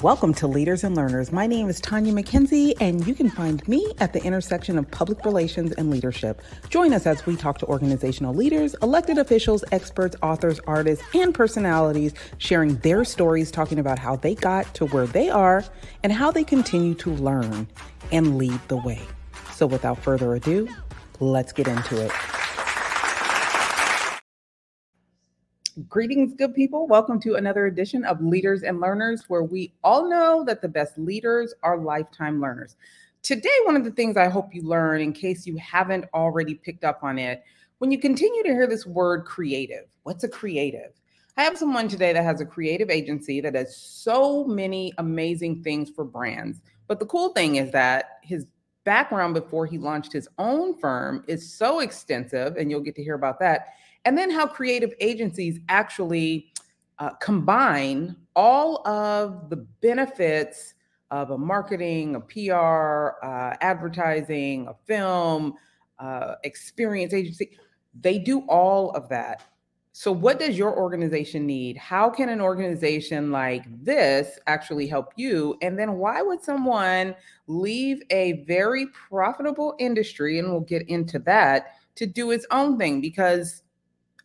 Welcome to Leaders and Learners. My name is Tonya McKenzie, and you can find me at the intersection of public relations and leadership. Join us as we talk to organizational leaders, elected officials, experts, authors, artists, and personalities sharing their stories, talking about how they got to where they are and how they continue to learn and lead the way. So, without further ado, let's get into it. Greetings, good people. Welcome to another edition of Leaders and Learners, where we all know that the best leaders are lifetime learners. Today, one of the things I hope you learn, in case you haven't already picked up on it, when you continue to hear this word creative, what's a creative? I have someone today that has a creative agency that does so many amazing things for brands. But the cool thing is that his background before he launched his own firm is so extensive, and you'll get to hear about that and then how creative agencies actually uh, combine all of the benefits of a marketing, a PR, uh, advertising, a film, uh, experience agency. They do all of that. So, what does your organization need? How can an organization like this actually help you? And then, why would someone leave a very profitable industry, and we'll get into that, to do its own thing? Because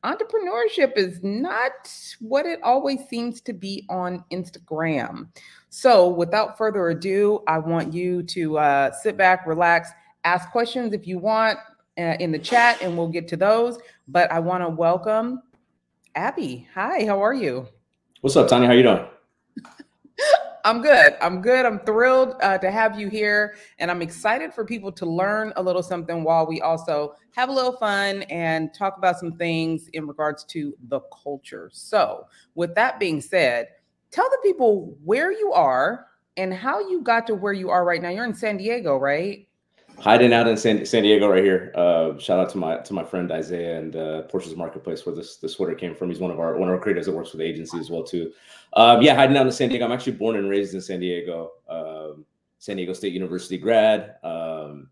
entrepreneurship is not what it always seems to be on Instagram. So, without further ado, I want you to uh, sit back, relax, ask questions if you want uh, in the chat, and we'll get to those. But I want to welcome Abby. Hi, how are you? What's up, Tonya? How you doing? I'm good. I'm good. I'm thrilled uh, to have you here. And I'm excited for people to learn a little something while we also have a little fun and talk about some things in regards to the culture. So, with that being said, tell the people where you are and how you got to where you are right now. You're in San Diego, right? Hiding out in San, San Diego right here. Uh, shout out to my to my friend Isaiah and uh, Porsche's Marketplace where this this sweater came from. He's one of our one of our creators that works with the agency as well too. Um, yeah, hiding out in San Diego. I'm actually born and raised in San Diego. Um, San Diego State University grad. Um,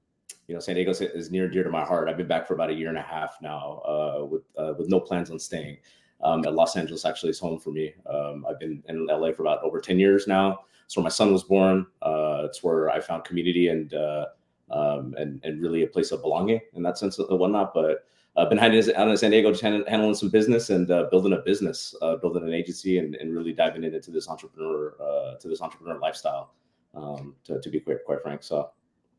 you know, San Diego is near and dear to my heart. I've been back for about a year and a half now, uh, with uh, with no plans on staying. Um, at Los Angeles actually is home for me. Um, I've been in LA for about over ten years now. It's where my son was born. Uh, it's where I found community and uh, um, and and really a place of belonging in that sense and whatnot. But I've been hiding out in San Diego, just handling some business and uh, building a business, uh, building an agency, and, and really diving into this entrepreneur uh, to this entrepreneur lifestyle. Um, to, to be quite quite frank, so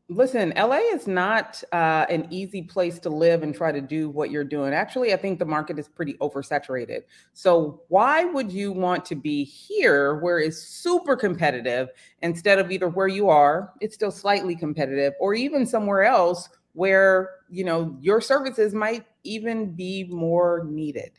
Listen, LA is not uh, an easy place to live and try to do what you're doing. Actually, I think the market is pretty oversaturated. So, why would you want to be here where it's super competitive instead of either where you are, it's still slightly competitive, or even somewhere else where you know your services might even be more needed?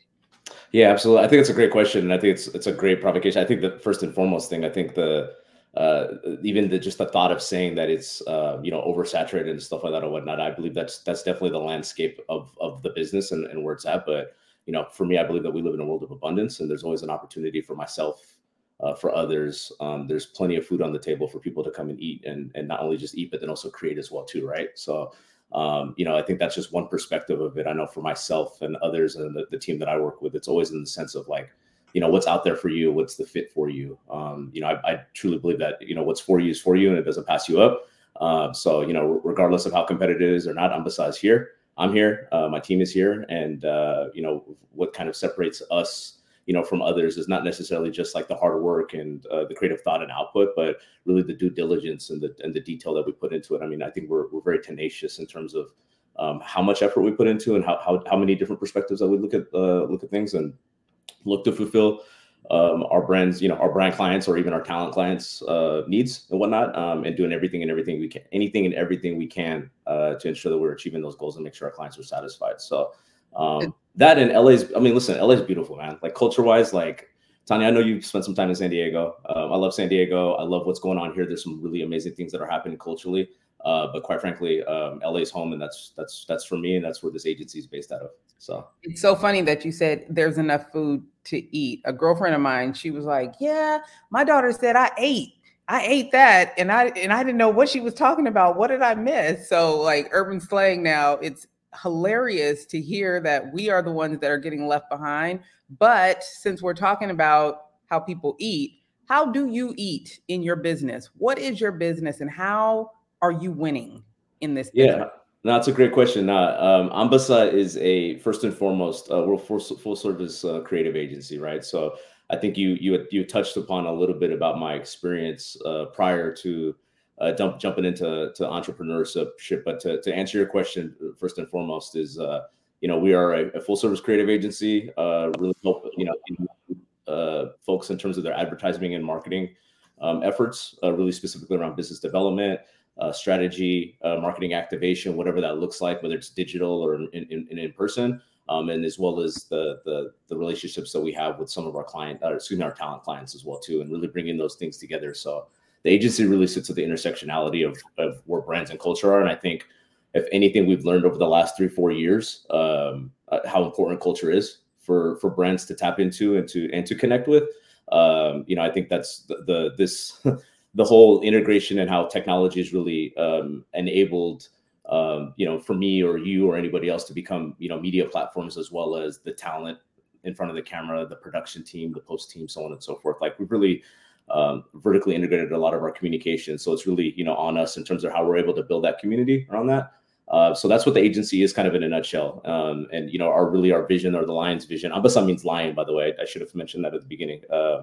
Yeah, absolutely. I think it's a great question, and I think it's it's a great provocation. I think the first and foremost thing, I think the uh, even the just the thought of saying that it's uh, you know oversaturated and stuff like that or whatnot. I believe that's that's definitely the landscape of of the business and, and where it's at. But you know, for me, I believe that we live in a world of abundance, and there's always an opportunity for myself, uh, for others. Um, there's plenty of food on the table for people to come and eat, and and not only just eat, but then also create as well too, right? So. Um, you know, I think that's just one perspective of it. I know for myself and others and the, the team that I work with, it's always in the sense of like, you know what's out there for you what's the fit for you. Um, you know I, I, truly believe that you know what's for you is for you and it doesn't pass you up. Uh, so you know regardless of how competitive it is or not AMBESA's here. I'm here. Uh, my team is here and uh, you know what kind of separates us you know from others is not necessarily just like the hard work and uh, the creative thought and output but really the due diligence and the and the detail that we put into it. I mean i think we're, we're very tenacious in terms of um, how much effort we put into and how, how, how many different perspectives that we look at uh, look at things and look to fulfill um, our brands, you know, our brand clients or even our talent clients' uh, needs and whatnot, um, and doing everything and everything we can, anything and everything we can uh, to ensure that we're achieving those goals and make sure our clients are satisfied. So um, that in LA's, I mean, listen, LA's beautiful, man. Like culture wise, like Tonya, I know you spent some time in San Diego. Um, I love San Diego. I love what's going on here. There's some really amazing things that are happening culturally. Uh, but quite frankly, um, LA's home, and that's that's that's for me, and that's where this agency is based out of. So it's so funny that you said there's enough food to eat. A girlfriend of mine, she was like, "Yeah, my daughter said I ate. I ate that, and I and I didn't know what she was talking about. What did I miss?" So like urban slang now, it's hilarious to hear that we are the ones that are getting left behind. But since we're talking about how people eat, how do you eat in your business? What is your business and how are you winning in this? Business? Yeah. No, that's a great question. Uh, um, AMBESA is a first and foremost uh, full, full service uh, creative agency, right? So I think you you you touched upon a little bit about my experience uh, prior to uh, jump, jumping into to entrepreneurship. But to, to answer your question, first and foremost, is uh, you know we are a, a full service creative agency. Uh, really help you know uh, folks in terms of their advertising and marketing um, efforts, uh, really specifically around business development, uh, strategy, uh, marketing activation, whatever that looks like, whether it's digital or in, in, in person, um, and as well as the, the, the relationships that we have with some of our client, or excuse me, our talent clients as well too, and really bringing those things together. So the agency really sits at the intersectionality of, of where brands and culture are, and I think if anything we've learned over the last three four years, um, uh, how important culture is for for brands to tap into and to and to connect with. Um, you know, I think that's the, the this the whole integration and how technology has really um, enabled um, you know for me or you or anybody else to become you know media platforms as well as the talent in front of the camera, the production team, the post team, so on and so forth. Like we've really um, vertically integrated a lot of our communication. So it's really you know on us in terms of how we're able to build that community around that. Uh, so that's what the agency is kind of in a nutshell. Um, and you know, our really our vision or the Lion's vision. AMBESA means lion, by the way. I should have mentioned that at the beginning. Uh,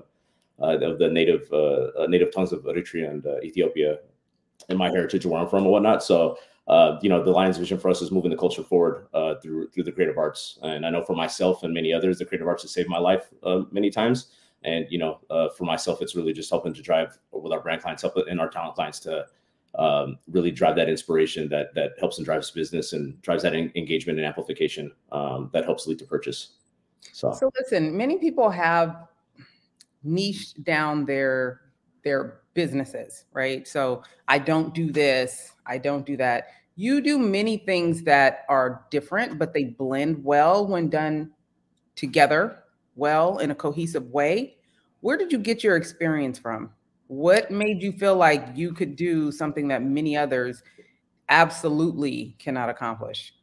of the native uh, uh, native tongues of Eritrea and uh, Ethiopia, and my heritage, where I'm from, and whatnot. So, uh, you know, the Lion's vision for us is moving the culture forward uh, through through the creative arts. And I know for myself and many others, the creative arts has saved my life many times. And you know, for myself, it's really just helping to drive with our brand clients, help and our talent clients to um, really drive that inspiration that that helps and drives business and drives that engagement and amplification um, that helps lead to purchase. So, so listen, many people have niched down their their businesses, right? So I don't do this, I don't do that. You do many things that are different, but they blend well when done together, well in a cohesive way. Where did you get your experience from? What made you feel like you could do something that many others absolutely cannot accomplish?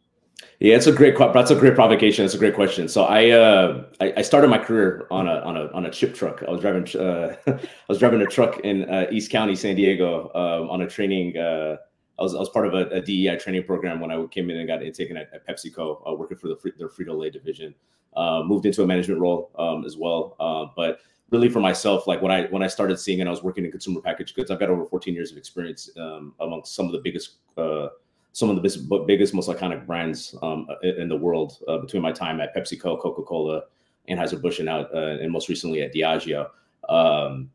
Yeah, it's a great that's a great provocation. It's a great question. So I uh, I, I, started my career on a on a on a chip truck. I was driving uh, I was driving a truck in uh, East County, San Diego, um, on a training. Uh, I was I was part of a, a, DEI training program when I came in and got taken at, at PepsiCo, uh, working for the their Frito Lay division. Uh, moved into a management role um, as well, but really for myself, like when I when I started seeing and I was working in consumer packaged goods, I've got over 14 years of experience um, amongst some of the biggest uh, some of the biggest, most iconic brands um, in the world uh, between my time at PepsiCo, Coca-Cola, Anheuser-Busch, and now uh, and most recently at Diageo. Um,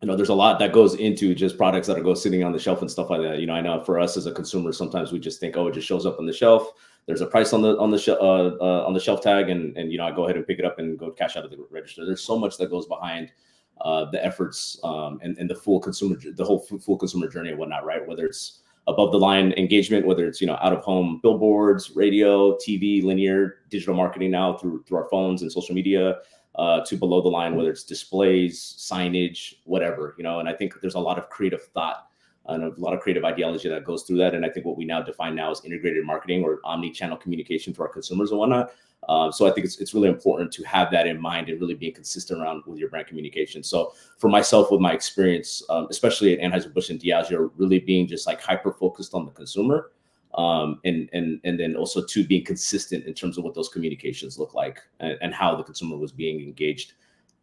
you know, there's a lot that goes into just products that are go sitting on the shelf and stuff like that. You know, I know for us as a consumer, sometimes we just think, oh, it just shows up on the shelf there's a price on the on the sh- uh, uh, on the shelf tag, and and you know I go ahead and pick it up and go cash out of the register. There's so much that goes behind uh, the efforts um, and and the full consumer the whole full consumer journey and whatnot, right? Whether it's above the line engagement, whether it's you know out of home billboards, radio, TV, linear, digital marketing now through through our phones and social media. Uh, to below the line, whether it's displays, signage, whatever, you know, and I think there's a lot of creative thought and a lot of creative ideology that goes through that. And I think what we now define now is integrated marketing or omni-channel communication for our consumers and whatnot. Um, so I think it's, it's really important to have that in mind and really being consistent around with your brand communication. So for myself, with my experience, um, especially at Anheuser-Busch and Diageo, really being just like hyper focused on the consumer. Um, and and and then also to being consistent in terms of what those communications look like and, and how the consumer was being engaged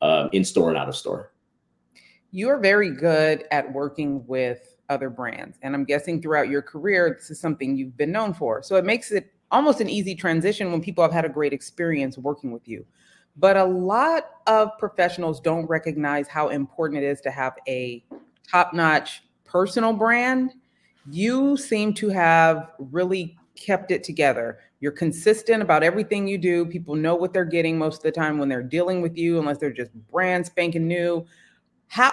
um, in store and out of store. You're very good at working with other brands. And I'm guessing throughout your career, this is something you've been known for. So it makes it almost an easy transition when people have had a great experience working with you. But a lot of professionals don't recognize how important it is to have a top notch personal brand. You seem to have really kept it together. You're consistent about everything you do. People know what they're getting most of the time when they're dealing with you, unless they're just brand spanking new. How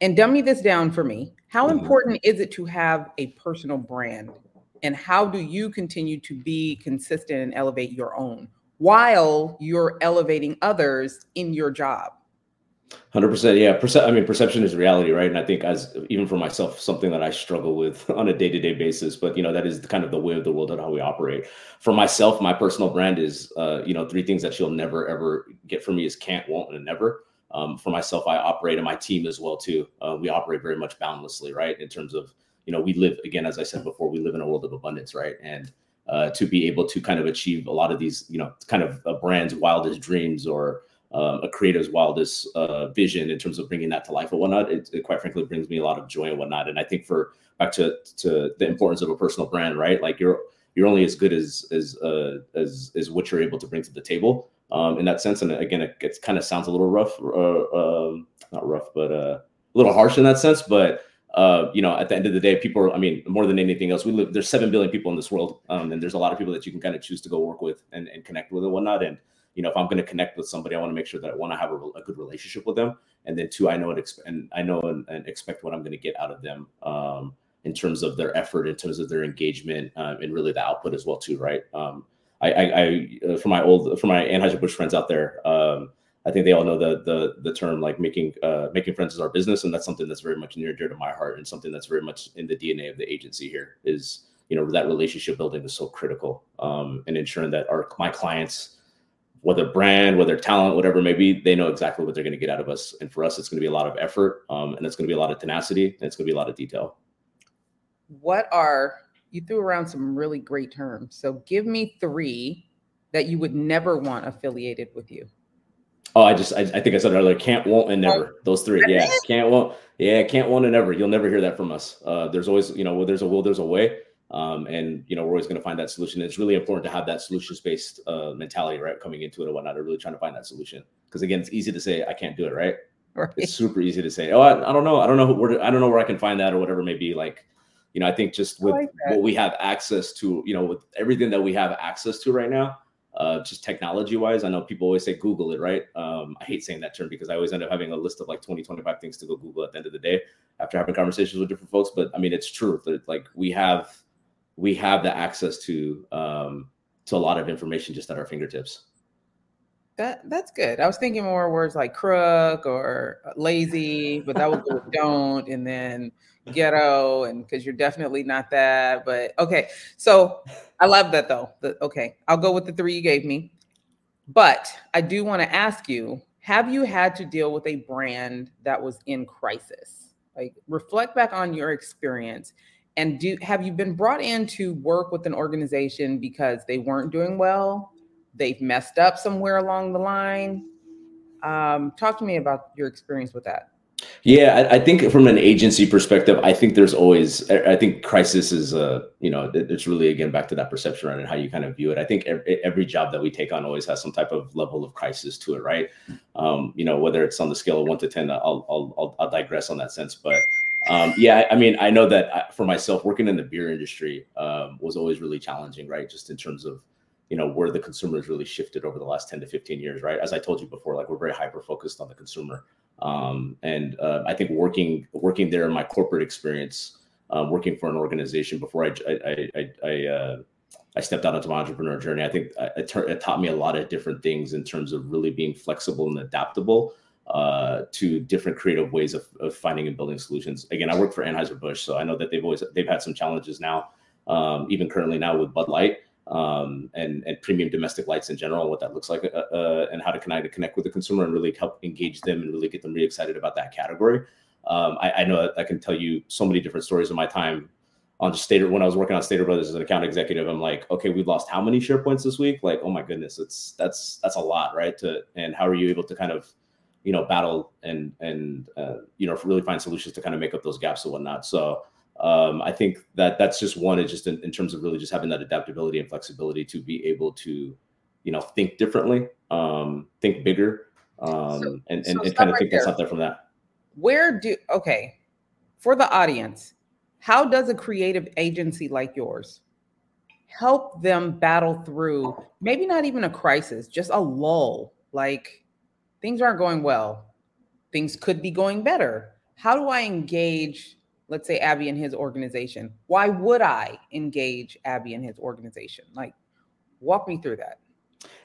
and dummy this down for me. How mm-hmm. important is it to have a personal brand? And how do you continue to be consistent and elevate your own while you're elevating others in your job? 100% yeah Perce- i mean perception is reality right and i think as even for myself something that i struggle with on a day-to-day basis but you know that is kind of the way of the world and how we operate for myself my personal brand is uh, you know three things that you'll never ever get from me is can't won't and never Um, for myself, I operate and my team as well too. Uh, we operate very much boundlessly, right? In terms of you know, we live again, as I said before, we live in a world of abundance, right? And uh, to be able to kind of achieve a lot of these, you know, kind of a brand's wildest dreams or um, a creative's wildest uh, vision in terms of bringing that to life and whatnot, it, it, quite frankly brings me a lot of joy and whatnot. And I think for back to to the importance of a personal brand, right? Like you're you're only as good as as uh, as as what you're able to bring to the table um, in that sense. And again, it, it kind of sounds a little rough, uh, um, not rough, but uh, a little harsh in that sense. But uh, you know, at the end of the day, people are, I mean, more than anything else, we live, there's 7 billion people in this world. Um, and there's a lot of people that you can kind of choose to go work with and, and connect with and whatnot. And, you know, if I'm going to connect with somebody, I want to make sure that I want to have a, a, good relationship with them. And then two, I know it, and I know and, and expect what I'm going to get out of them. Um, in terms of their effort, in terms of their engagement, um, and really the output as well too, right? Um, I, I, I, uh, for my old, for my Anheuser Busch friends out there, um, I think they all know the the the term like making uh, making friends is our business, and that's something that's very much near and dear to my heart, and something that's very much in the DNA of the agency here. Is you know that relationship building is so critical, um, and ensuring that our my clients, whether brand, whether talent, whatever it may be, they know exactly what they're going to get out of us. And for us, it's going to be a lot of effort, um, and it's going to be a lot of tenacity, and it's going to be a lot of detail. What are you threw around some really great terms? So give me three that you would never want affiliated with you. Oh, I just I, I, think I said earlier, can't, won't, and never. Those three. Yeah. Can't, won't. Yeah, can't, won't, and never. You'll never hear that from us. Uh, there's always, you know, well, there's a will, there's a way. Um, and you know, we're always going to find that solution. it's really important to have that solutions-based uh, mentality, right? Coming into it and whatnot, or really trying to find that solution. Because again, it's easy to say I can't do it, right? right. It's super easy to say, oh, I, I don't know, I don't know where, I don't know where I can find that or whatever it may be. Like, you know, I think just with like what we have access to, you know, with everything that we have access to right now, uh, just technology wise. I know people always say Google it, right? Um, I hate saying that term because I always end up having a list of like 20, 25 things to go Google at the end of the day after having conversations with different folks. But I mean, it's true that like we have, we have the access to, um, to a lot of information just at our fingertips. That that's good. I was thinking more words like crook or lazy, but that go don't, and then ghetto, and because you're definitely not that. But okay, so I love that though. The, okay, I'll go with the three you gave me. But I do want to ask you have you had to deal with a brand that was in crisis? Like, reflect back on your experience and do have you been brought in to work with an organization because they weren't doing well? They've messed up somewhere along the line. Um, talk to me about your experience with that. Yeah, I, I, think from an agency perspective, I think there's always, I think crisis is, a, you know, it's really again back to that perception and how you kind of view it. I think every, job that we take on always has some type of level of crisis to it, right? Um, you know, whether it's on the scale of one to ten, I'll I'll I'll, I'll digress on that sense, but um, yeah, I mean, I know that for myself, working in the beer industry um, was always really challenging, right? Just in terms of you know where the consumer has really shifted over the last 10 to 15 years right as i told you before like we're very hyper focused on the consumer um, and uh, I think working working there in my corporate experience, um, working for an organization before I I I, I, uh, I stepped out into my entrepreneur journey, I think it, it, taught me a lot of different things in terms of really being flexible and adaptable uh, to different creative ways of, of, finding and building solutions. Again, I work for Anheuser Busch, so I know that they've always they've had some challenges now, um, even currently now with Bud Light um, and and premium domestic lights in general, what that looks like, uh, uh, and how to connect connect with the consumer and really help engage them and really get them really excited about that category. Um, I, I, know I can tell you so many different stories of my time on just Stater when I was working on Stater Brothers as an account executive. I'm like, okay, we've lost how many share points this week? Like, oh my goodness, it's that's that's a lot, right? To and how are you able to kind of you know battle and and uh, you know really find solutions to kind of make up those gaps and whatnot. So um, I think that that's just one is just in, in, terms of really just having that adaptability and flexibility to be able to, you know, think differently, um, think bigger, um, so, and, and, so and kind of right think that's out there from that. Where do, okay, for the audience, how does a creative agency like yours help them battle through maybe not even a crisis, just a lull? Like things aren't going well, things could be going better. How do I engage let's say Abby and his organization. Why would I engage Abby and his organization? Like, walk me through that.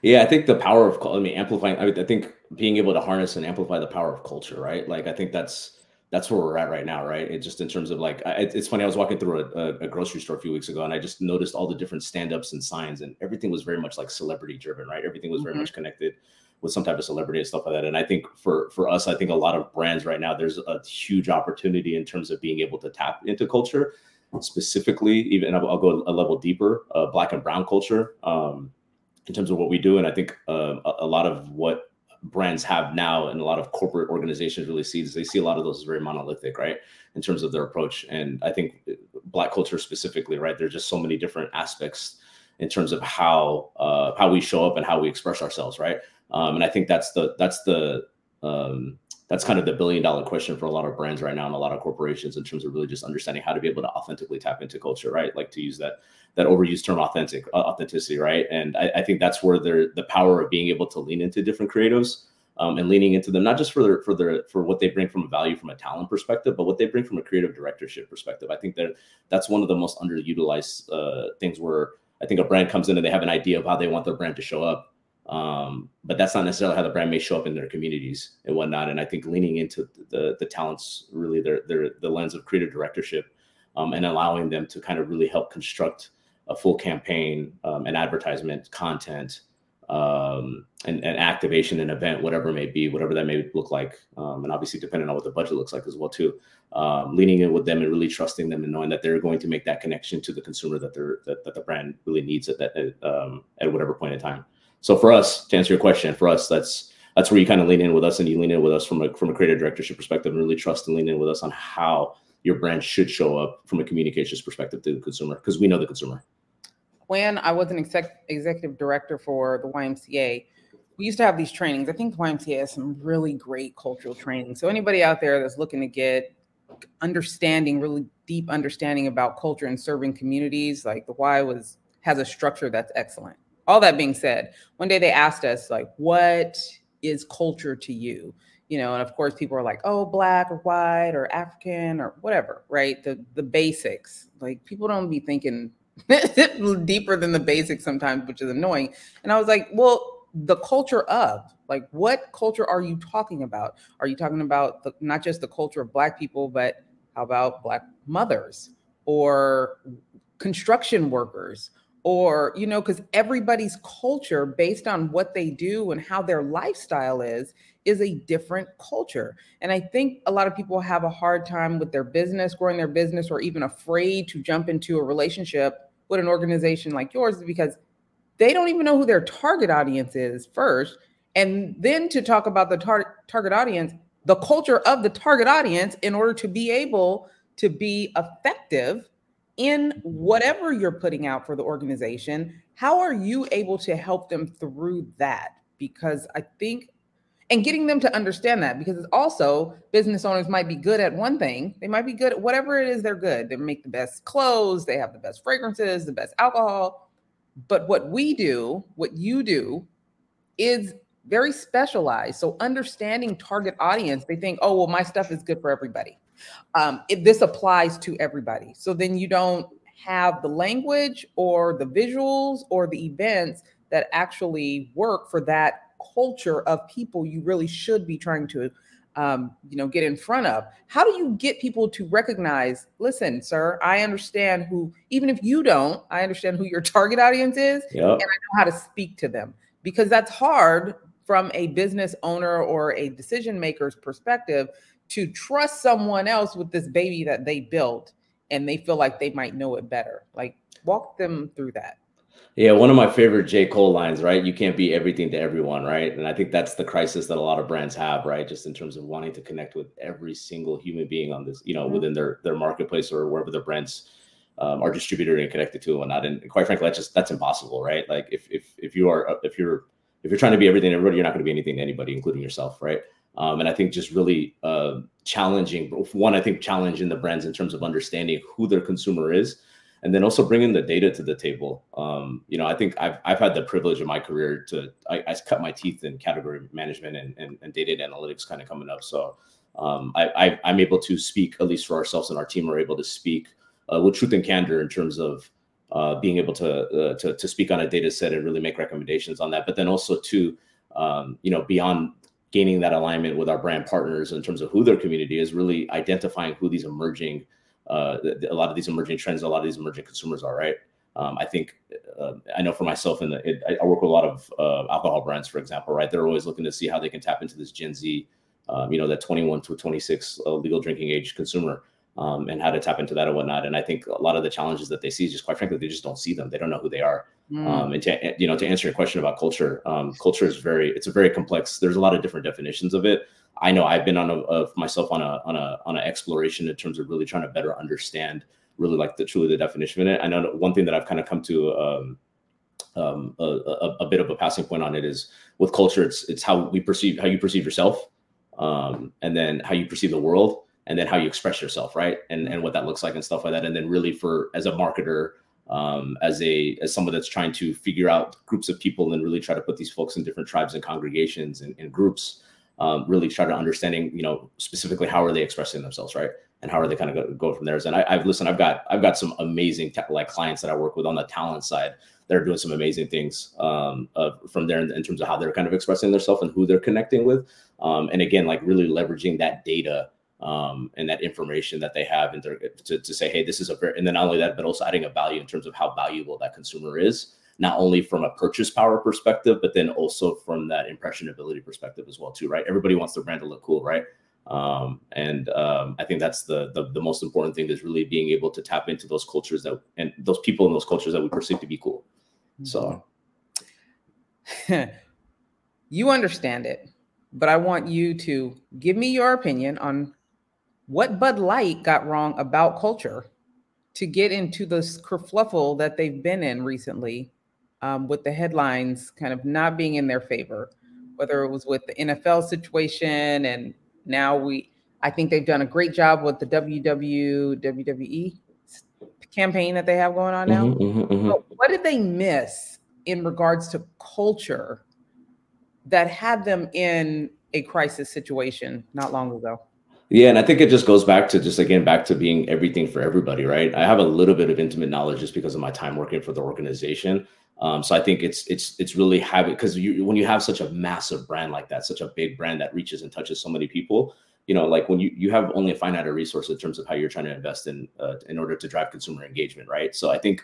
Yeah, I think the power of I mean amplifying. I, I think being able to harness and amplify the power of culture, right? Like, I think that's that's where we're at right now, right? It just in terms of like, I, it's funny. I was walking through a, a, grocery store a few weeks ago, and I just noticed all the different stand-ups and signs, and everything was very much like celebrity driven, right? Everything was very mm-hmm. much connected with some type of celebrity and stuff like that. And I think for for us, I think a lot of brands right now, there's a huge opportunity in terms of being able to tap into culture, specifically. Even I'll, I'll go a level deeper, uh, Black and Brown culture, um, in terms of what we do. And I think uh, a, a lot of what brands have now and a lot of corporate organizations really see is they see a lot of those as very monolithic, right? In terms of their approach. And I think black culture specifically, right? There's just so many different aspects in terms of how uh, how we show up and how we express ourselves, right? Um, and I think that's the that's the um, that's kind of the billion dollar question for a lot of brands right now and a lot of corporations in terms of really just understanding how to be able to authentically tap into culture, right? Like to use that that overused term, authentic uh, authenticity, right? And I, I think that's where the the power of being able to lean into different creatives. Um, and leaning into them not just for their for their for what they bring from a value from a talent perspective, but what they bring from a creative directorship perspective. I think that that's one of the most underutilized uh, things where I think a brand comes in and they have an idea of how they want their brand to show up. Um, but that's not necessarily how the brand may show up in their communities and whatnot. And I think leaning into the the talents, really their their the lens of creative directorship, um, and allowing them to kind of really help construct a full campaign um, and advertisement content um, and, and, activation and event, whatever it may be, whatever that may look like, um, and obviously depending on what the budget looks like as well too. Um, leaning in with them and really trusting them and knowing that they're going to make that connection to the consumer that they're that, that the brand really needs at that at, um, at whatever point in time. So for us, to answer your question, for us, that's that's where you kind of lean in with us and you lean in with us from a from a creative directorship perspective and really trust and lean in with us on how your brand should show up from a communications perspective to the consumer because we know the consumer when I was an exec- executive director for the YMCA, we used to have these trainings. I think the YMCA has some really great cultural training. So anybody out there that's looking to get understanding, really deep understanding about culture and serving communities, like the Y was has a structure that's excellent. All that being said, one day they asked us like, "What is culture to you?" You know, and of course people are like, "Oh, black or white or African or whatever," right? The the basics. Like people don't be thinking deeper than the basics sometimes, which is annoying. And I was like, well, the culture of like what culture are you talking about? Are you talking about the, not just the culture of black people, but how about black mothers or construction workers or you know because everybody's culture based on what they do and how their lifestyle is is a different culture and i think a lot of people have a hard time with their business growing their business or even afraid to jump into a relationship with an organization like yours because they don't even know who their target audience is first. And then to talk about the tar- target audience, the culture of the target audience in order to be able to be effective in whatever you're putting out for the organization. How are you able to help them through that? Because I think and getting them to understand that because also business owners might be good at one thing they might be good at whatever it is they're good they make the best clothes they have the best fragrances the best alcohol but what we do what you do is very specialized so understanding target audience they think oh well my stuff is good for everybody um, it, this applies to everybody. So then you don't have the language or the visuals or the events that actually work for that culture of people you really should be trying to um, you know get in front of. How do you get people to recognize listen sir i understand who even if you don't i understand who your target audience is yep. and i know how to speak to them. Because that's hard from a business owner or a decision maker's perspective to trust someone else with this baby that they built and they feel like they might know it better like walk them through that yeah, one of my favorite J. Cole lines, right? You can't be everything to everyone, right? And I think that's the crisis that a lot of brands have, right? Just in terms of wanting to connect with every single human being on this, you know, mm-hmm. within their their marketplace or wherever their brands um, are distributed and connected to and whatnot. And quite frankly, that's just that's impossible, right? Like if if if you are if you're if you're trying to be everything to everybody, you're not going to be anything to anybody, including yourself, right? Um, and I think just really uh, challenging one, I think challenging the brands in terms of understanding who their consumer is and then also bringing the data to the table. Um, you know, I think I've, I've had the privilege in my career to I, I cut my teeth in category management and, and, and data analytics kind of coming up. So um, I, I am able to speak at least for ourselves and our team are able to speak uh, with truth and candor in terms of uh, being able to, uh, to to speak on a data set and really make recommendations on that. But then also to um, you know beyond gaining that alignment with our brand partners in terms of who their community is, really identifying who these emerging uh, a lot of these emerging trends, a lot of these emerging consumers are right. Um, I think uh, I know for myself, and I work with a lot of uh, alcohol brands, for example, right? They're always looking to see how they can tap into this Gen Z, um, you know, that 21 to 26 uh, legal drinking age consumer. Um, and how to tap into that and whatnot. And I think a lot of the challenges that they see is just quite frankly, they just don't see them. They don't know who they are. Mm. Um, and to you know, to answer your question about culture, um, culture is very it's a very complex. There's a lot of different definitions of it. I know I've been on a, a myself on a on a on an exploration in terms of really trying to better understand really like the truly the definition of it. I know one thing that I've kind of come to um, um, a, a, a, bit of a passing point on it is with culture, it's it's how we perceive how you perceive yourself, um, and then how you perceive the world, and then how you express yourself, right? And and what that looks like and stuff like that. And then really for as a marketer, um, as a as someone that's trying to figure out groups of people and really try to put these folks in different tribes and congregations and, and groups um, really try to understanding, you know, specifically how are they expressing themselves, right? And how are they kind of go, go from there? And I, have listened, I've got I've got some amazing like clients that I work with on the talent side that are doing some amazing things um, uh, from there in, in, terms of how they're kind of expressing themselves and who they're connecting with. Um, and again, like really leveraging that data um, and that information that they have and to, to say, hey, this is a and then not only that, but also adding a value in terms of how valuable that consumer is not only from a purchase power perspective, but then also from that impressionability perspective as well, too, right? Everybody wants their brand to look cool, right? Um, and um, I think that's the, the, the most important thing is really being able to tap into those cultures that and those people in those cultures that we perceive to be cool. So, you understand it, but I want you to give me your opinion on what Bud Light got wrong about culture to get into this kerfluffle that they've been in recently um, with the headlines kind of not being in their favor, whether it was with the NFL situation and now we, I think they've done a great job with the WW, WWE campaign that they have going on now. Mm-hmm, mm-hmm, mm-hmm. what did they miss in regards to culture that had them in a crisis situation not long ago? Yeah, and I think it just goes back to just again back to being everything for everybody, right? I have a little bit of intimate knowledge just because of my time working for the organization. Um, so I think it's it's it's really having because you when you have such a massive brand like that, such a big brand that reaches and touches so many people, you know, like when you you have only a finite resource in terms of how you're trying to invest in uh, in order to drive consumer engagement, right? So I think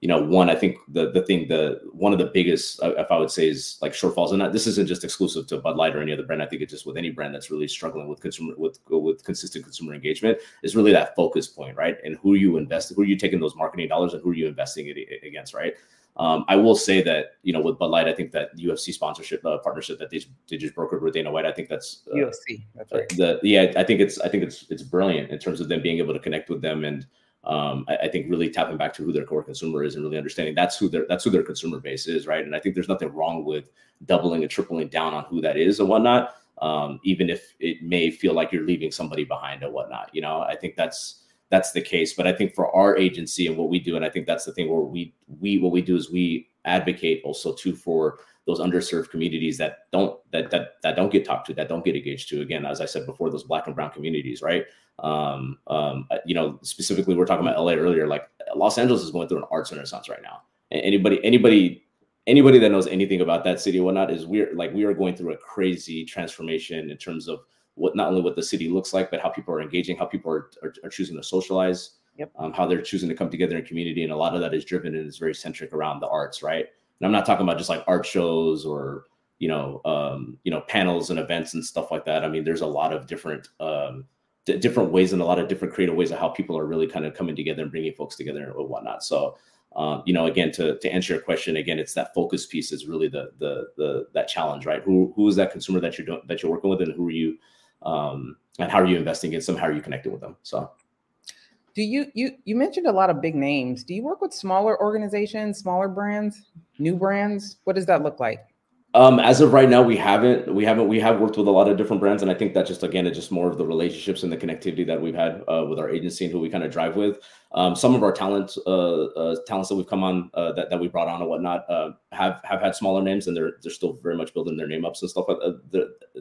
you know, one, I think the the thing, the one of the biggest, uh, if I would say, is like shortfalls, and this isn't just exclusive to Bud Light or any other brand. I think it's just with any brand that's really struggling with consumer with with consistent consumer engagement is really that focus point, right? And who are you invest, who are you taking those marketing dollars, and who are you investing it against, right? Um, I will say that you know with Bud Light, I think that UFC sponsorship uh, partnership that they, they just brokered with Dana White, I think that's uh, UFC. That's right. The, yeah, I think it's I think it's it's brilliant in terms of them being able to connect with them and um, I, I, think really tapping back to who their core consumer is and really understanding that's who their that's who their consumer base is, right? And I think there's nothing wrong with doubling and tripling down on who that is and whatnot, um, even if it may feel like you're leaving somebody behind and whatnot. You know, I think that's that's the case. But I think for our agency and what we do, and I think that's the thing where we we what we do is we advocate also too for those underserved communities that don't that that that don't get talked to, that don't get engaged to. Again, as I said before, those black and brown communities, right? Um, um, uh, you know, specifically, we're talking about LA earlier. Like Los Angeles is going through an arts renaissance right now. Anybody, anybody, anybody that knows anything about that city or whatnot is we're like we are going through a crazy transformation in terms of what not only what the city looks like, but how people are engaging, how people are, are, are choosing to socialize, yep. um, how they're choosing to come together in community, and a lot of that is driven and is very centric around the arts, right? And I'm not talking about just like art shows or you know um, you know panels and events and stuff like that. I mean, there's a lot of different um, d- different ways and a lot of different creative ways of how people are really kind of coming together and bringing folks together and whatnot. So. Um, you know, again, to, to answer your question, again, it's that focus piece is really the the the that challenge, right? Who who is that consumer that you're doing that you're working with, and who are you, um, and how are you investing in them? How are you connecting with them? So, do you you you mentioned a lot of big names? Do you work with smaller organizations, smaller brands? new brands? What does that look like? Um, as of right now, we haven't. We haven't. We have worked with a lot of different brands, and I think that just again, it's just more of the relationships and the connectivity that we've had uh, with our agency and who we kind of drive with. Um, some of our talent, uh, uh, talents that we've come on uh, that that we brought on and whatnot, uh, have have had smaller names, and they're they're still very much building their name ups and stuff. Uh,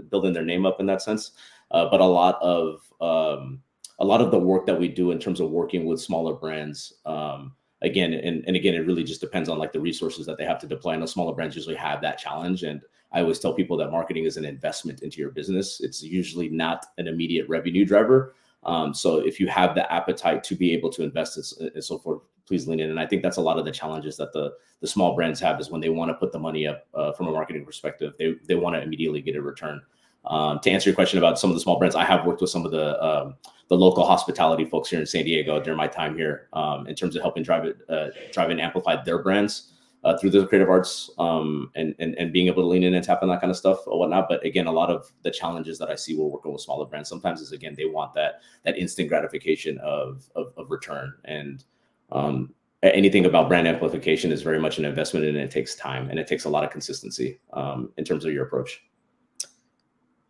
building their name up in that sense, but a lot of um, a lot of the work that we do in terms of working with smaller brands. Um, again, and, and again, it really just depends on like the resources that they have to deploy. And the smaller brands usually have that challenge. And I always tell people that marketing is an investment into your business. It's usually not an immediate revenue driver. Um, so if you have the appetite to be able to invest and, and so forth, please lean in. And I think that's a lot of the challenges that the the small brands have is when they want to put the money up uh, from a marketing perspective, they they want to immediately get a return. Um, to answer your question about some of the small brands, I have worked with some of the um, the local hospitality folks here in San Diego during my time here um, in terms of helping drive it, uh, drive and amplify their brands uh, through the creative arts um, and, and and being able to lean in and tap on that kind of stuff or whatnot. But again, a lot of the challenges that I see when working with smaller brands sometimes is again they want that that instant gratification of of, of return and um, anything about brand amplification is very much an investment and it takes time and it takes a lot of consistency um, in terms of your approach.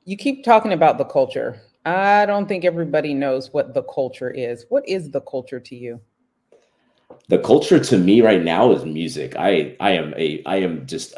You keep talking about the culture. I don't think everybody knows what the culture is. What is the culture to you? The culture to me right now is music. I I am a I am just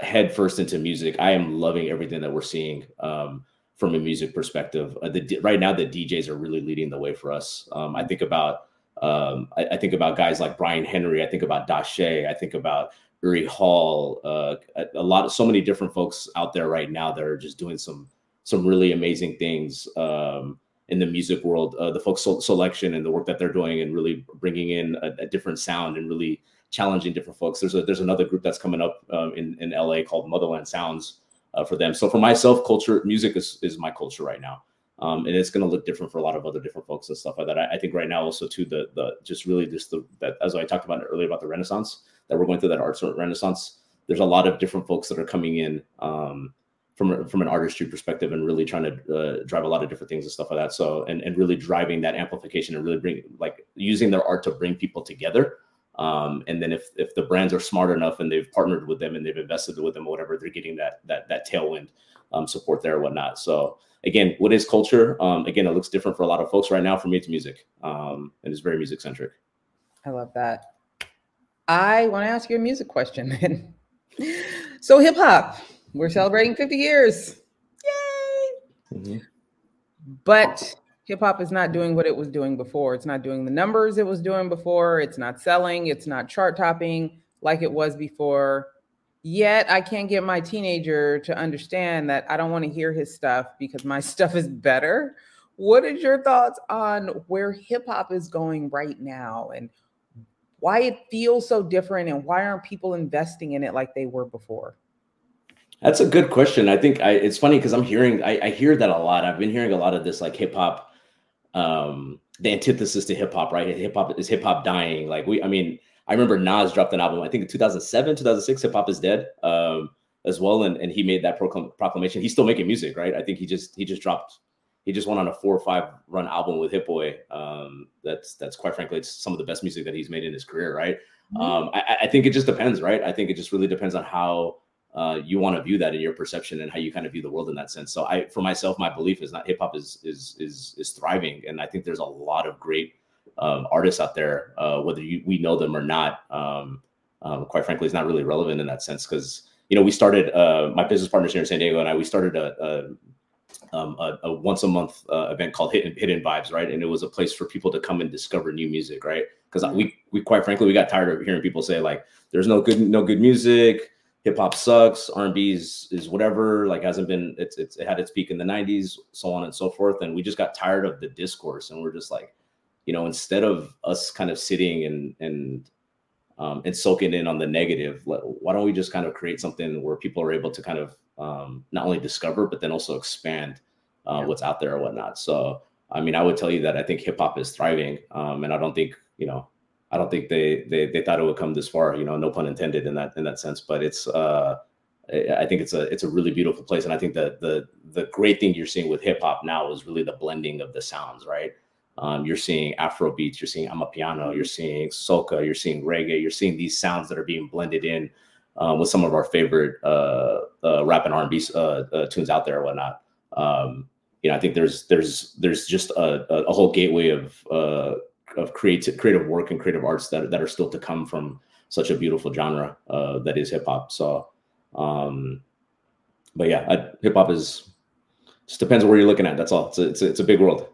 head first into music. I am loving everything that we're seeing um, from a music perspective. Uh, the, right now, the DJs are really leading the way for us. Um, I think about um, I, I, think about guys like Brian Henry. I think about Dashe. I think about Uri Hall. Uh, a, a, lot of so many different folks out there right now that are just doing some some really amazing things um, in the music world. Uh, the folks selection and the work that they're doing, and really bringing in a, a, different sound and really challenging different folks. There's a there's another group that's coming up um, in in LA called Motherland Sounds uh, for them. So for myself, culture music is is my culture right now. Um, and it's going to look different for a lot of other different folks and stuff like that. I, I, think right now also too the the just really just the that as I talked about earlier about the Renaissance that we're going through that arts Renaissance. There's a lot of different folks that are coming in um, from from an artistry perspective and really trying to uh, drive a lot of different things and stuff like that. So and and really driving that amplification and really bring like using their art to bring people together. Um, and then if if the brands are smart enough and they've partnered with them and they've invested with them, whatever, they're getting that that that tailwind um, support there or whatnot. So again, what is culture? Um, again, it looks different for a lot of folks right now. For me, it's music, um, and it's very music centric. I love that. I want to ask you a music question. so, hip hop, we're celebrating 50 years. Yay! Mm-hmm. But hip hop is not doing what it was doing before. It's not doing the numbers it was doing before. It's not selling. It's not chart topping like it was before. Yet I can't get my teenager to understand that I don't want to hear his stuff because my stuff is better. What is your thoughts on where hip hop is going right now and why it feels so different and why aren't people investing in it like they were before? That's a good question. I think I, it's funny because I'm hearing I, I, hear that a lot. I've been hearing a lot of this like hip hop, um, the antithesis to hip hop, right? Hip hop is hip hop dying. Like we, I mean, I remember Nas dropped an album, I think in 2007, 2006, Hip Hop is Dead, um, as well. And, and he made that proclam- proclamation. He's still making music, right? I think he just he just dropped he just went on a four or five run album with Hit Boy. Um, that's that's quite frankly, it's some of the best music that he's made in his career, right? Mm-hmm. Um, I, I, think it just depends, right? I think it just really depends on how uh, you want to view that in your perception and how you kind of view the world in that sense. So I, for myself, my belief is not hip hop is is is is thriving, and I think there's a lot of great um, artists out there, uh, whether you, we know them or not. Um, um, quite frankly, is not really relevant in that sense because you know we started uh, my business partners here in San Diego and I we started a, a, um, a, a once a month uh, event called Hidden, Hidden Vibes, right? And it was a place for people to come and discover new music, right? Because we we quite frankly we got tired of hearing people say like there's no good no good music hip hop sucks, R and B is, is whatever, like hasn't been, it's, it's, it had its peak in the nineties, so on and so forth. And we just got tired of the discourse and we're just like, you know, instead of us kind of sitting and and um, and soaking in on the negative, why don't we just kind of create something where people are able to kind of um, not only discover but then also expand uh, yeah. what's out there or whatnot. So, I mean, I would tell you that I think hip hop is thriving, um, and I don't think you know, I don't think they, they they thought it would come this far. You know, no pun intended in that in that sense. But it's uh, I think it's a it's a really beautiful place, and I think that the the great thing you're seeing with hip hop now is really the blending of the sounds, right? Um, you're seeing Afro beats, you're seeing Amapiano, you're seeing soca, you're seeing reggae, you're seeing these sounds that are being blended in um, with some of our favorite uh, uh, rap and R&B uh, uh, tunes out there or whatnot. Um, you know, I think there's there's there's just a, a whole gateway of uh, of creative creative work and creative arts that that are still to come from such a beautiful genre uh, that is hip hop. So, um, but yeah, hip hop is just depends where you're looking at. That's all. It's a, it's a, it's a big world.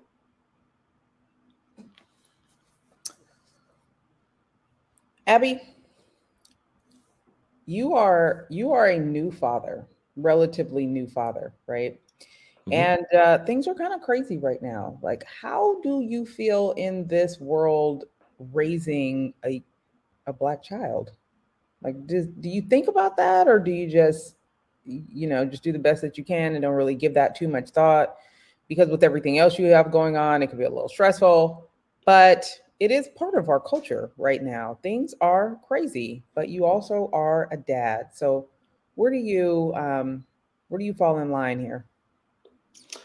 Abby, you are you are a new father, relatively new father, right? Mm-hmm. And uh, things are kind of crazy right now. Like, how do you feel in this world raising a a black child? Like, do, you think about that, or do you just, you know, just do the best that you can and don't really give that too much thought? Because with everything else you have going on, it can be a little stressful. But it is part of our culture right now. Things are crazy, but you also are a dad. So, where do you um, where do you fall in line here?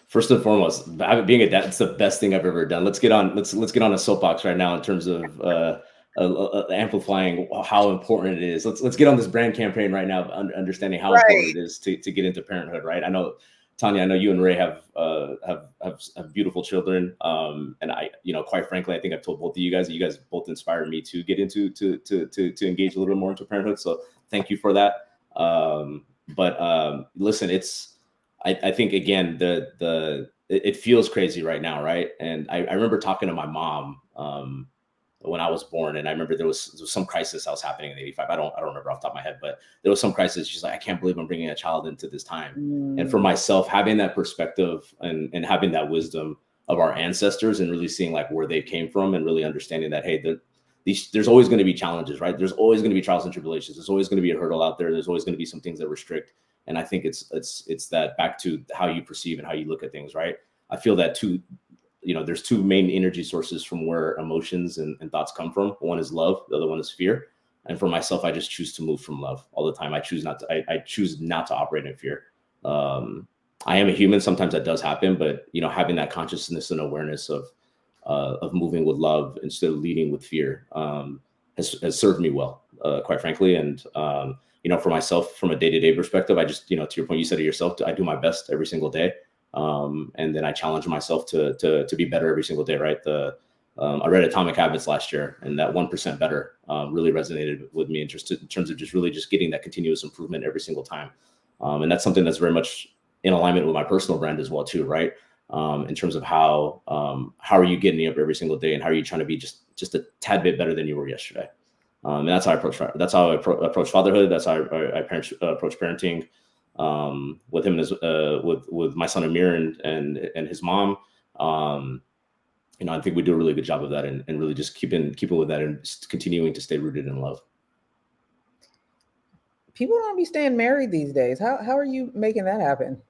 First and foremost, being a dad, it's the best thing I've ever done. Let's get on. Let's let's get on a soapbox right now in terms of uh, uh, uh, amplifying how important it is. Let's let's get on this brand campaign right now, understanding how right. important it is to, to get into parenthood. Right? I know, Tonya. I know you and Ray have uh, have, have, have beautiful children, um, and I, you know, quite frankly, I think I've told both of you guys. You guys both inspired me to get into to to to to engage a little bit more into parenthood. So thank you for that. Um, but um, listen, it's I, I think again the the it, feels crazy right now, right? And I, I remember talking to my mom um, when I was born, and I remember there was, there was, some crisis that was happening in '85. I don't I don't remember off the top of my head, but there was some crisis. She's like, I can't believe I'm bringing a child into this time. Mm. And for mm. myself, having that perspective and and having that wisdom of our ancestors and really seeing like where they came from and really understanding that hey, the, these, there's always going to be challenges, right? There's always going to be trials and tribulations. There's always going to be a hurdle out there. There's always going to be some things that restrict and i think it's it's it's that back to how you perceive and how you look at things right? I feel that two you know there's two main energy sources from where emotions and, and thoughts come from. One is love the other one is fear. And for myself i just choose to move from love all the time. I choose not to i, I choose not to operate in fear. Um i am a human. Sometimes that does happen but you know having that consciousness and awareness of uh, of moving with love instead of leading with fear um has, has served me well uh, quite frankly. And um you know, for myself from a day to day perspective, I just, you know, to your point, you said it yourself, I do my best every single day. Um, and then I challenge myself to, to, to be better every single day. Right. The, um, I read Atomic Habits last year, and that one percent better um, really resonated with me in, just, in terms of just really just getting that continuous improvement every single time. Um, and that's something that's very much in alignment with my personal brand as well, too. Right. Um, in terms of how um, how are you getting up every single day, and how are you trying to be just just a tad bit better than you were yesterday. Um, and that's how I approach. That's how I approach fatherhood. That's how I, I parent, uh, approach parenting um, with him and his, uh, with with my son Amir and and and his mom. Um, you know, I think we do a really good job of that, and, and really just keeping keeping with that and continuing to stay rooted in love. People don't be staying married these days. How how are you making that happen?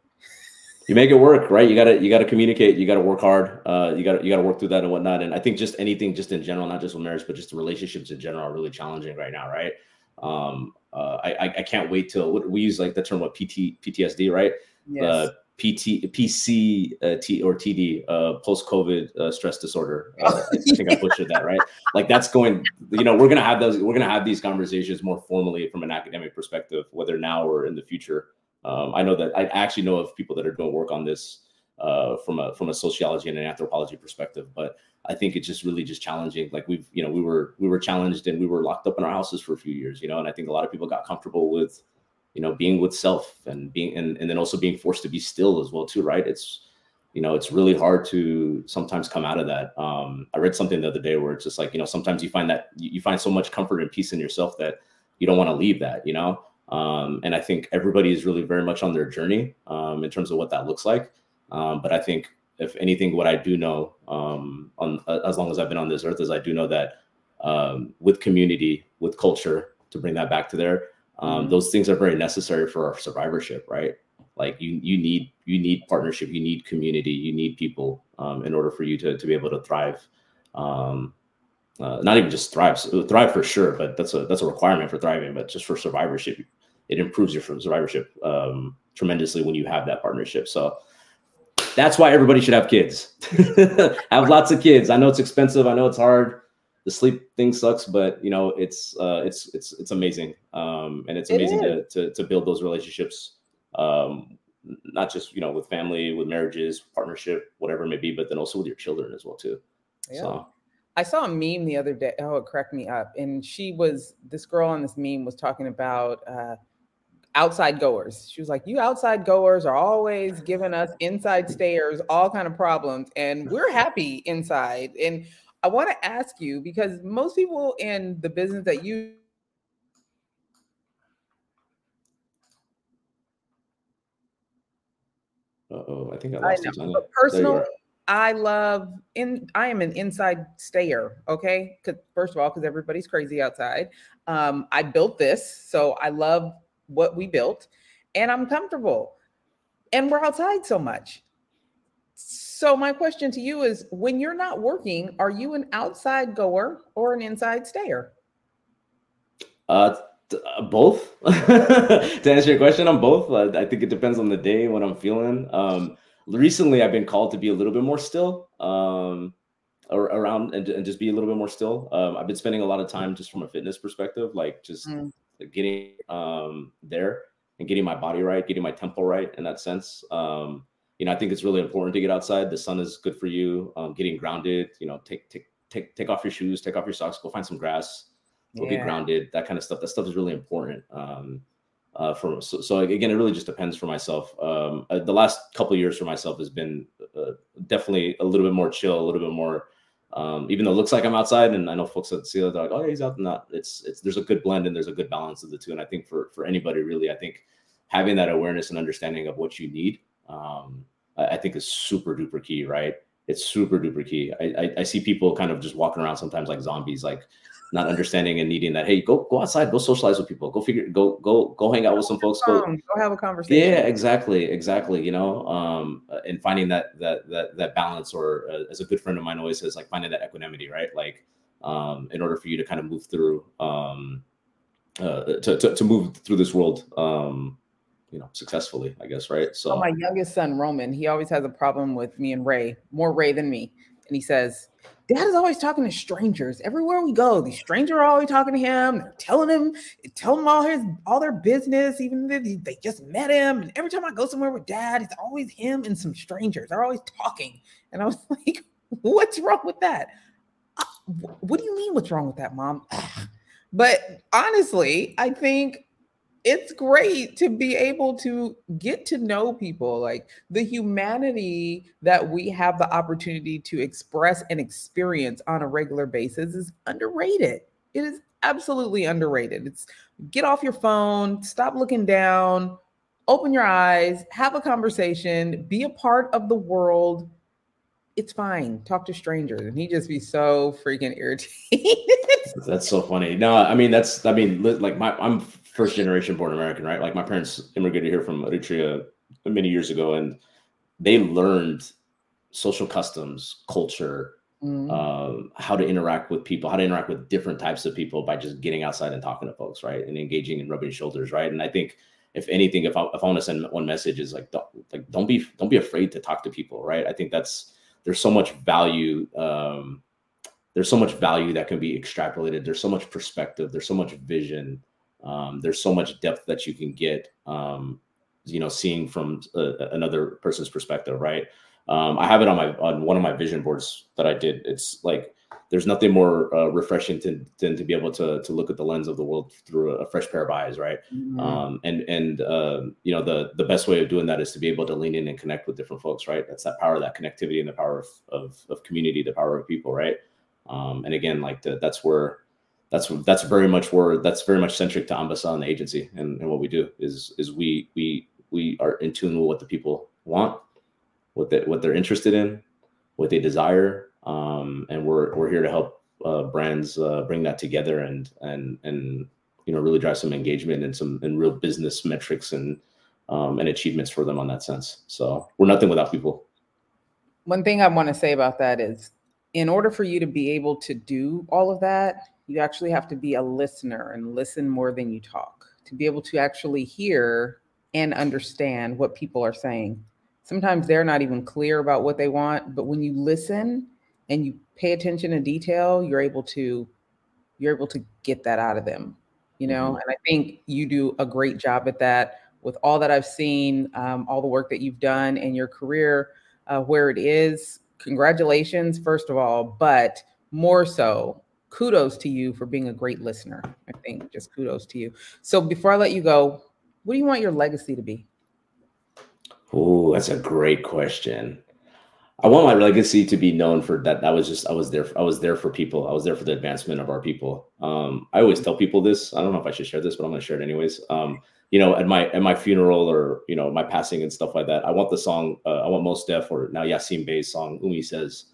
You make it work, right? You gotta you gotta communicate. You gotta work hard. Uh, you gotta you gotta work through that and whatnot. And I think just anything, just in general, not just with marriage, but just relationships in general, are really challenging right now, right? Um, uh, I I can't wait till we use like the term what PT PTSD, right? Yes. Uh, PT PC uh, T or TD uh, post COVID uh, stress disorder. Uh, I think I butchered that right. Like that's going. You know, we're gonna have those. We're gonna have these conversations more formally from an academic perspective, whether now or in the future. Um, I know that I actually know of people that are doing work on this uh, from a from a sociology and an anthropology perspective, but I think it's just really just challenging. Like we've you know we were we were challenged and we were locked up in our houses for a few years, you know, and I think a lot of people got comfortable with you know being with self and being and, and then also being forced to be still as well too, right? It's you know it's really hard to sometimes come out of that. Um, I read something the other day where it's just like you know sometimes you find that you find so much comfort and peace in yourself that you don't want to leave that, you know. Um, and I think everybody is really very much on their journey um, in terms of what that looks like. Um, but I think, if anything, what I do know, um, on uh, as long as I've been on this earth, is I do know that um, with community, with culture, to bring that back to there, um, mm-hmm. those things are very necessary for our survivorship, right? Like you, you need you need partnership, you need community, you need people in order for you to to be able to thrive. Um, uh, not even just thrive, thrive for sure, but that's a that's a requirement for thriving. But just for survivorship, it improves your survivorship um, tremendously when you have that partnership. So that's why everybody should have kids. have lots of kids. I know it's expensive. I know it's hard. The sleep thing sucks, but you know it's uh, it's it's it's amazing, um, and it's amazing it to, to to build those relationships. Um, not just you know with family, with marriages, partnership, whatever it may be, but then also with your children as well too. Yeah. So I saw a meme the other day. Oh, it cracked me up. And she was this girl on this meme was talking about uh, outside goers. She was like, "You outside goers are always giving us inside stairs, all kind of problems, and we're happy inside." And I want to ask you because most people in the business that you oh, I think I lost I know. But personally, I love in I am an inside stayer, okay? First of all cuz everybody's crazy outside. Um I built this, so I love what we built and I'm comfortable. And we're outside so much. So my question to you is when you're not working, are you an outside goer or an inside stayer? Uh, uh both. to answer your question, I'm both. Uh, I think it depends on the day, what I'm feeling. Um, recently I've been called to be a little bit more still um, around and, and, just be a little bit more still. Um, I've been spending a lot of time just from a fitness perspective, like just mm. Getting um, there and getting my body right, getting my tempo right in that sense. Um, you know, I think it's really important to get outside. The sun is good for you. Um, getting grounded, you know, take take take take off your shoes, take off your socks, go find some grass, go yeah. get grounded. That kind of stuff. That stuff is really important. Um, uh, for so, so, again, it really just depends for myself. Um, uh, the last couple years for myself has been uh, definitely a little bit more chill, a little bit more. Um, even though it looks like I'm outside, and I know folks that see that they're like, "Oh, yeah, he's out." Not it's it's there's a good blend and there's a good balance of the two. And I think for for anybody really, I think having that awareness and understanding of what you need, um, I, I think is super duper key. Right? It's super duper key. I, I I see people kind of just walking around sometimes like zombies, like not understanding and needing that. Hey, go go outside, go socialize with people, go figure, go go go hang out with some folks. Go, go have a conversation. Yeah, exactly, exactly. You know, um, uh, and finding that that that that balance, or uh, as a good friend of mine always says, like finding that equanimity, right? Like, um, in order for you to kind of move through, um, uh, to, to to move through this world, um, you know, successfully, I guess, right? So, my youngest son, Roman, he always has a problem with me and Ray, more Ray than me, and he says dad is always talking to strangers everywhere we go. These strangers are always talking to him. They're telling him, telling him all his all their business, even if they just met him. And every time I go somewhere with dad, it's always him and some strangers. They're always talking. And I was like, what's wrong with that? Uh, what do you mean, what's wrong with that, mom? But honestly, I think it's great to be able to get to know people like the humanity that we have the opportunity to express and experience on a regular basis is underrated. It is absolutely underrated. It's get off your phone stop looking down open your eyes have a conversation be a part of the world. It's fine. Talk to strangers. And he just be so freaking irritated. That's so funny. No i mean that's i mean like my i'm first generation born American, right? Like my parents immigrated here from Eritrea many years ago, and they learned social customs, culture, mm-hmm. um, how to interact with people, how to interact with different types of people by just getting outside and talking to folks, right, and engaging and rubbing shoulders, right. And I think if anything, if I, if I want to send one message is like, don't, like don't be don't be afraid to talk to people, right? I think that's there's so much value. Um, there's so much value that can be extrapolated. There's so much perspective. There's so much vision um, there's so much depth that you can get, um, you know, seeing from a, another person's perspective, right? Um, I have it on my on one of my vision boards that I did. It's like there's nothing more uh, refreshing to, than to be able to to look at the lens of the world through a, fresh pair of eyes, right? Mm-hmm. Um, and and uh, you know the the best way of doing that is to be able to lean in and connect with different folks, right? That's that power, that connectivity, and the power of of, of community, the power of people, right? Um, and again, like the, that's where that's that's very much where that's very much centric to AMBESA and the agency and, and what we do is is we we we are in tune with what the people want, what they what they're interested in, what they desire, um, and we're we're here to help uh, brands uh, bring that together and and and you know really drive some engagement and some and real business metrics and um, and achievements for them on that sense. So we're nothing without people. One thing I want to say about that is, in order for you to be able to do all of that, you actually have to be a listener and listen more than you talk to be able to actually hear and understand what people are saying. Sometimes they're not even clear about what they want, but when you listen and you pay attention to detail, you're able to you're able to get that out of them, you know. Mm-hmm. And I think you do a great job at that with all that I've seen, um, all the work that you've done in your career, uh, where it is. Congratulations, first of all, but more so, kudos to you for being a great listener. I think just kudos to you. So before I let you go, what do you want your legacy to be? Oh, that's a great question. I want my legacy to be known for that. I was just, I was there. I was there for people. I was there for the advancement of our people. Um, I always tell people this. I don't know if I should share this, but I'm going to share it anyways. Um, you know, at my at my funeral or you know my passing and stuff like that, I want the song, uh, I want Mos Def or now Yasiin Bey's song Umi says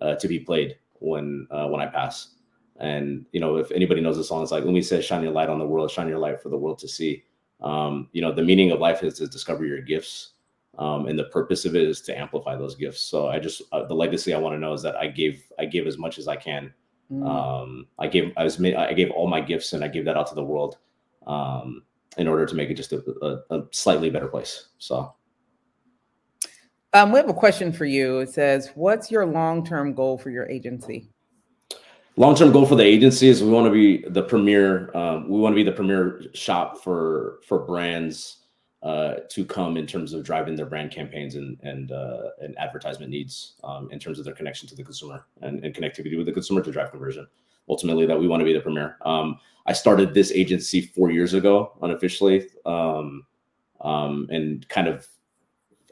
uh, to be played when uh, when I pass. And you know, if anybody knows the song, it's like Umi says, "Shine your light on the world, shine your light for the world to see." Um, you know, the meaning of life is to discover your gifts, um, and the purpose of it is to amplify those gifts. So I just uh, the legacy I want to know is that I gave I gave as much as I can. Mm. Um, I gave I was I gave all my gifts and I gave that out to the world um, in order to make it just a, a, a slightly better place. So. Um, we have a question for you. It says, "What's your long-term goal for your agency?" Long-term goal for the agency is we want to be the premier um, we want to be the premier shop for for brands uh, to come in terms of driving their brand campaigns and and uh, and advertisement needs um, in terms of their connection to the consumer and, and, connectivity with the consumer to drive conversion ultimately that we want to be the premier. Um, i started this agency four years ago unofficially um, um, and kind of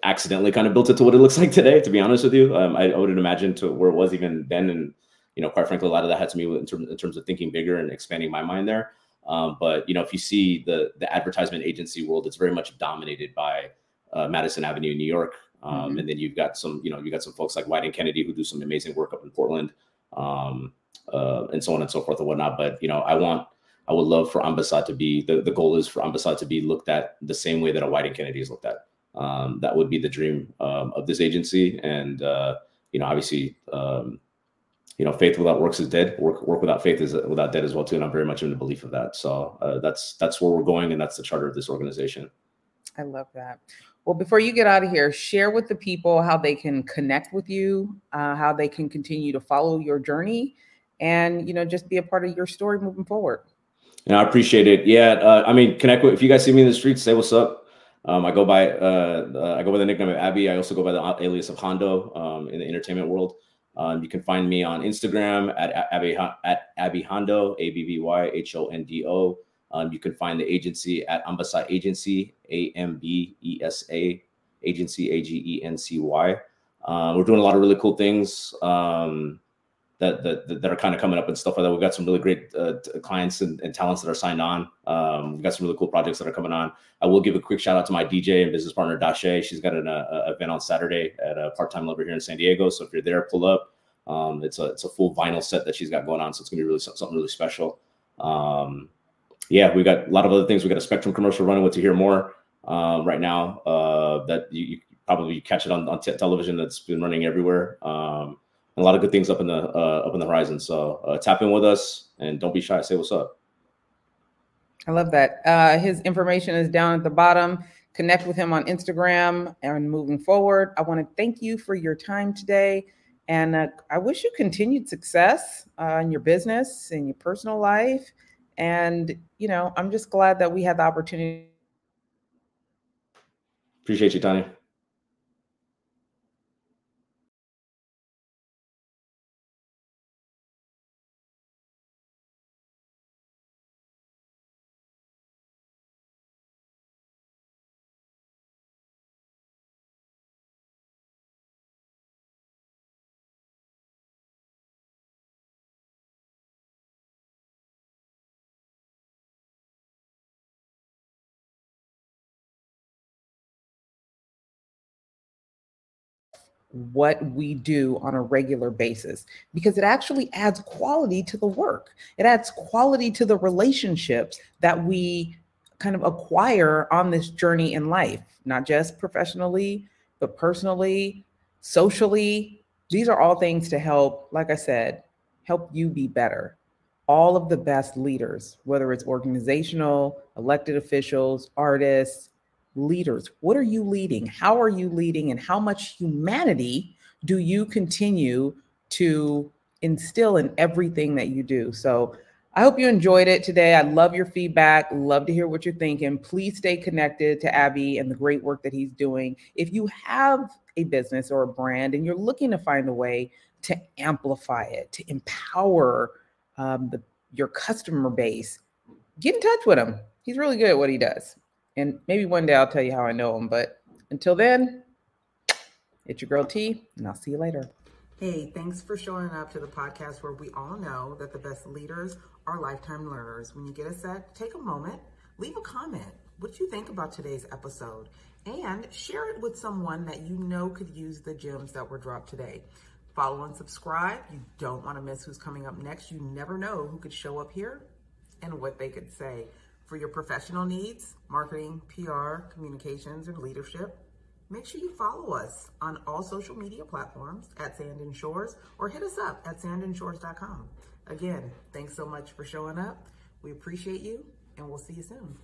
accidentally kind of built it to what it looks like today to be honest with you. Um, I, I wouldn't imagine to where it was even then and you know, quite frankly, a lot of that had to me in terms in terms of thinking bigger and expanding my mind there. Um, but you know, if you see the the advertisement agency world, it's very much dominated by uh, Madison Avenue, in New York, um, mm-hmm. and then you've got some, you know, you got some folks like Wieden and Kennedy who do some amazing work up in Portland, um, uh, and so on and so forth and whatnot. But you know, I want, I would love for AMBESA to be the the goal is for AMBESA to be looked at the same way that a Wieden and Kennedy is looked at. Um, that would be the dream um, of this agency, and uh, you know, obviously, um, you know, faith without works is dead. Work work without faith is without dead as well too. And I'm very much in the belief of that. So uh, that's that's where we're going, and that's the charter of this organization. I love that. Well, before you get out of here, share with the people how they can connect with you, uh, how they can continue to follow your journey, and you know, just be a part of your story moving forward. And I appreciate it. Yeah, uh, I mean, connect with. If you guys see me in the streets, say what's up. Um, I go by uh, uh, I go by the nickname of Abby. I also go by the alias of Hondo um, in the entertainment world. Um, you can find me on Instagram at, Abby at Abby Hondo, A B B Y H O N D O. Um, you can find the agency at Ambesa Agency, A M B E S A Agency, A G E N C Y. Um, we're doing a lot of really cool things um, that, that that are kind of coming up and stuff like that. We've got some really great uh, clients and, and, talents that are signed on. Um, we've got some really cool projects that are coming on. I will give a quick shout out to my DJ and business partner Dashe. She's got an uh, event on Saturday at a part time lover here in San Diego. So if you're there, pull up. Um, it's a it's a full vinyl set that she's got going on, so it's gonna be really something really special. Um, yeah, we got a lot of other things. We got a Spectrum commercial running with to hear more um, right now. Uh, that you, you, probably catch it on, on t- television. That's been running everywhere. Um, a lot of good things up in the uh, up in the horizon. So uh, tap in with us and don't be shy. Say what's up. I love that. Uh, his information is down at the bottom. Connect with him on Instagram and moving forward. I want to thank you for your time today. And uh, I wish you continued success uh, in your business, in your personal life. And, you know, I'm just glad that we had the opportunity. Appreciate you, Tonya. What we do on a regular basis because it actually adds quality to the work. It adds quality to the relationships that we kind of acquire on this journey in life, not just professionally, but personally, socially. These are all things to help, like I said, help you be better. All of the best leaders, whether it's organizational, elected officials, artists, leaders. What are you leading? How are you leading? And how much humanity do you continue to instill in everything that you do? So I hope you enjoyed it today. I love your feedback. Love to hear what you're thinking. Please stay connected to Abby and the great work that he's doing. If you have a business or a brand and you're looking to find a way to amplify it, to empower um, the, your customer base, get in touch with him. He's really good at what he does. And maybe one day I'll tell you how I know him. But until then, it's your girl T, and I'll see you later. Hey, thanks for showing up to the podcast where we all know that the best leaders are lifetime learners. When you get a set, take a moment, leave a comment what you think about today's episode and share it with someone that you know could use the gems that were dropped today. Follow and subscribe. You don't want to miss who's coming up next. You never know who could show up here and what they could say. For your professional needs, marketing, PR, communications, and leadership, make sure you follow us on all social media platforms at Sand and Shores or hit us up at sandandshores.com. Again, thanks so much for showing up. We appreciate you and we'll see you soon.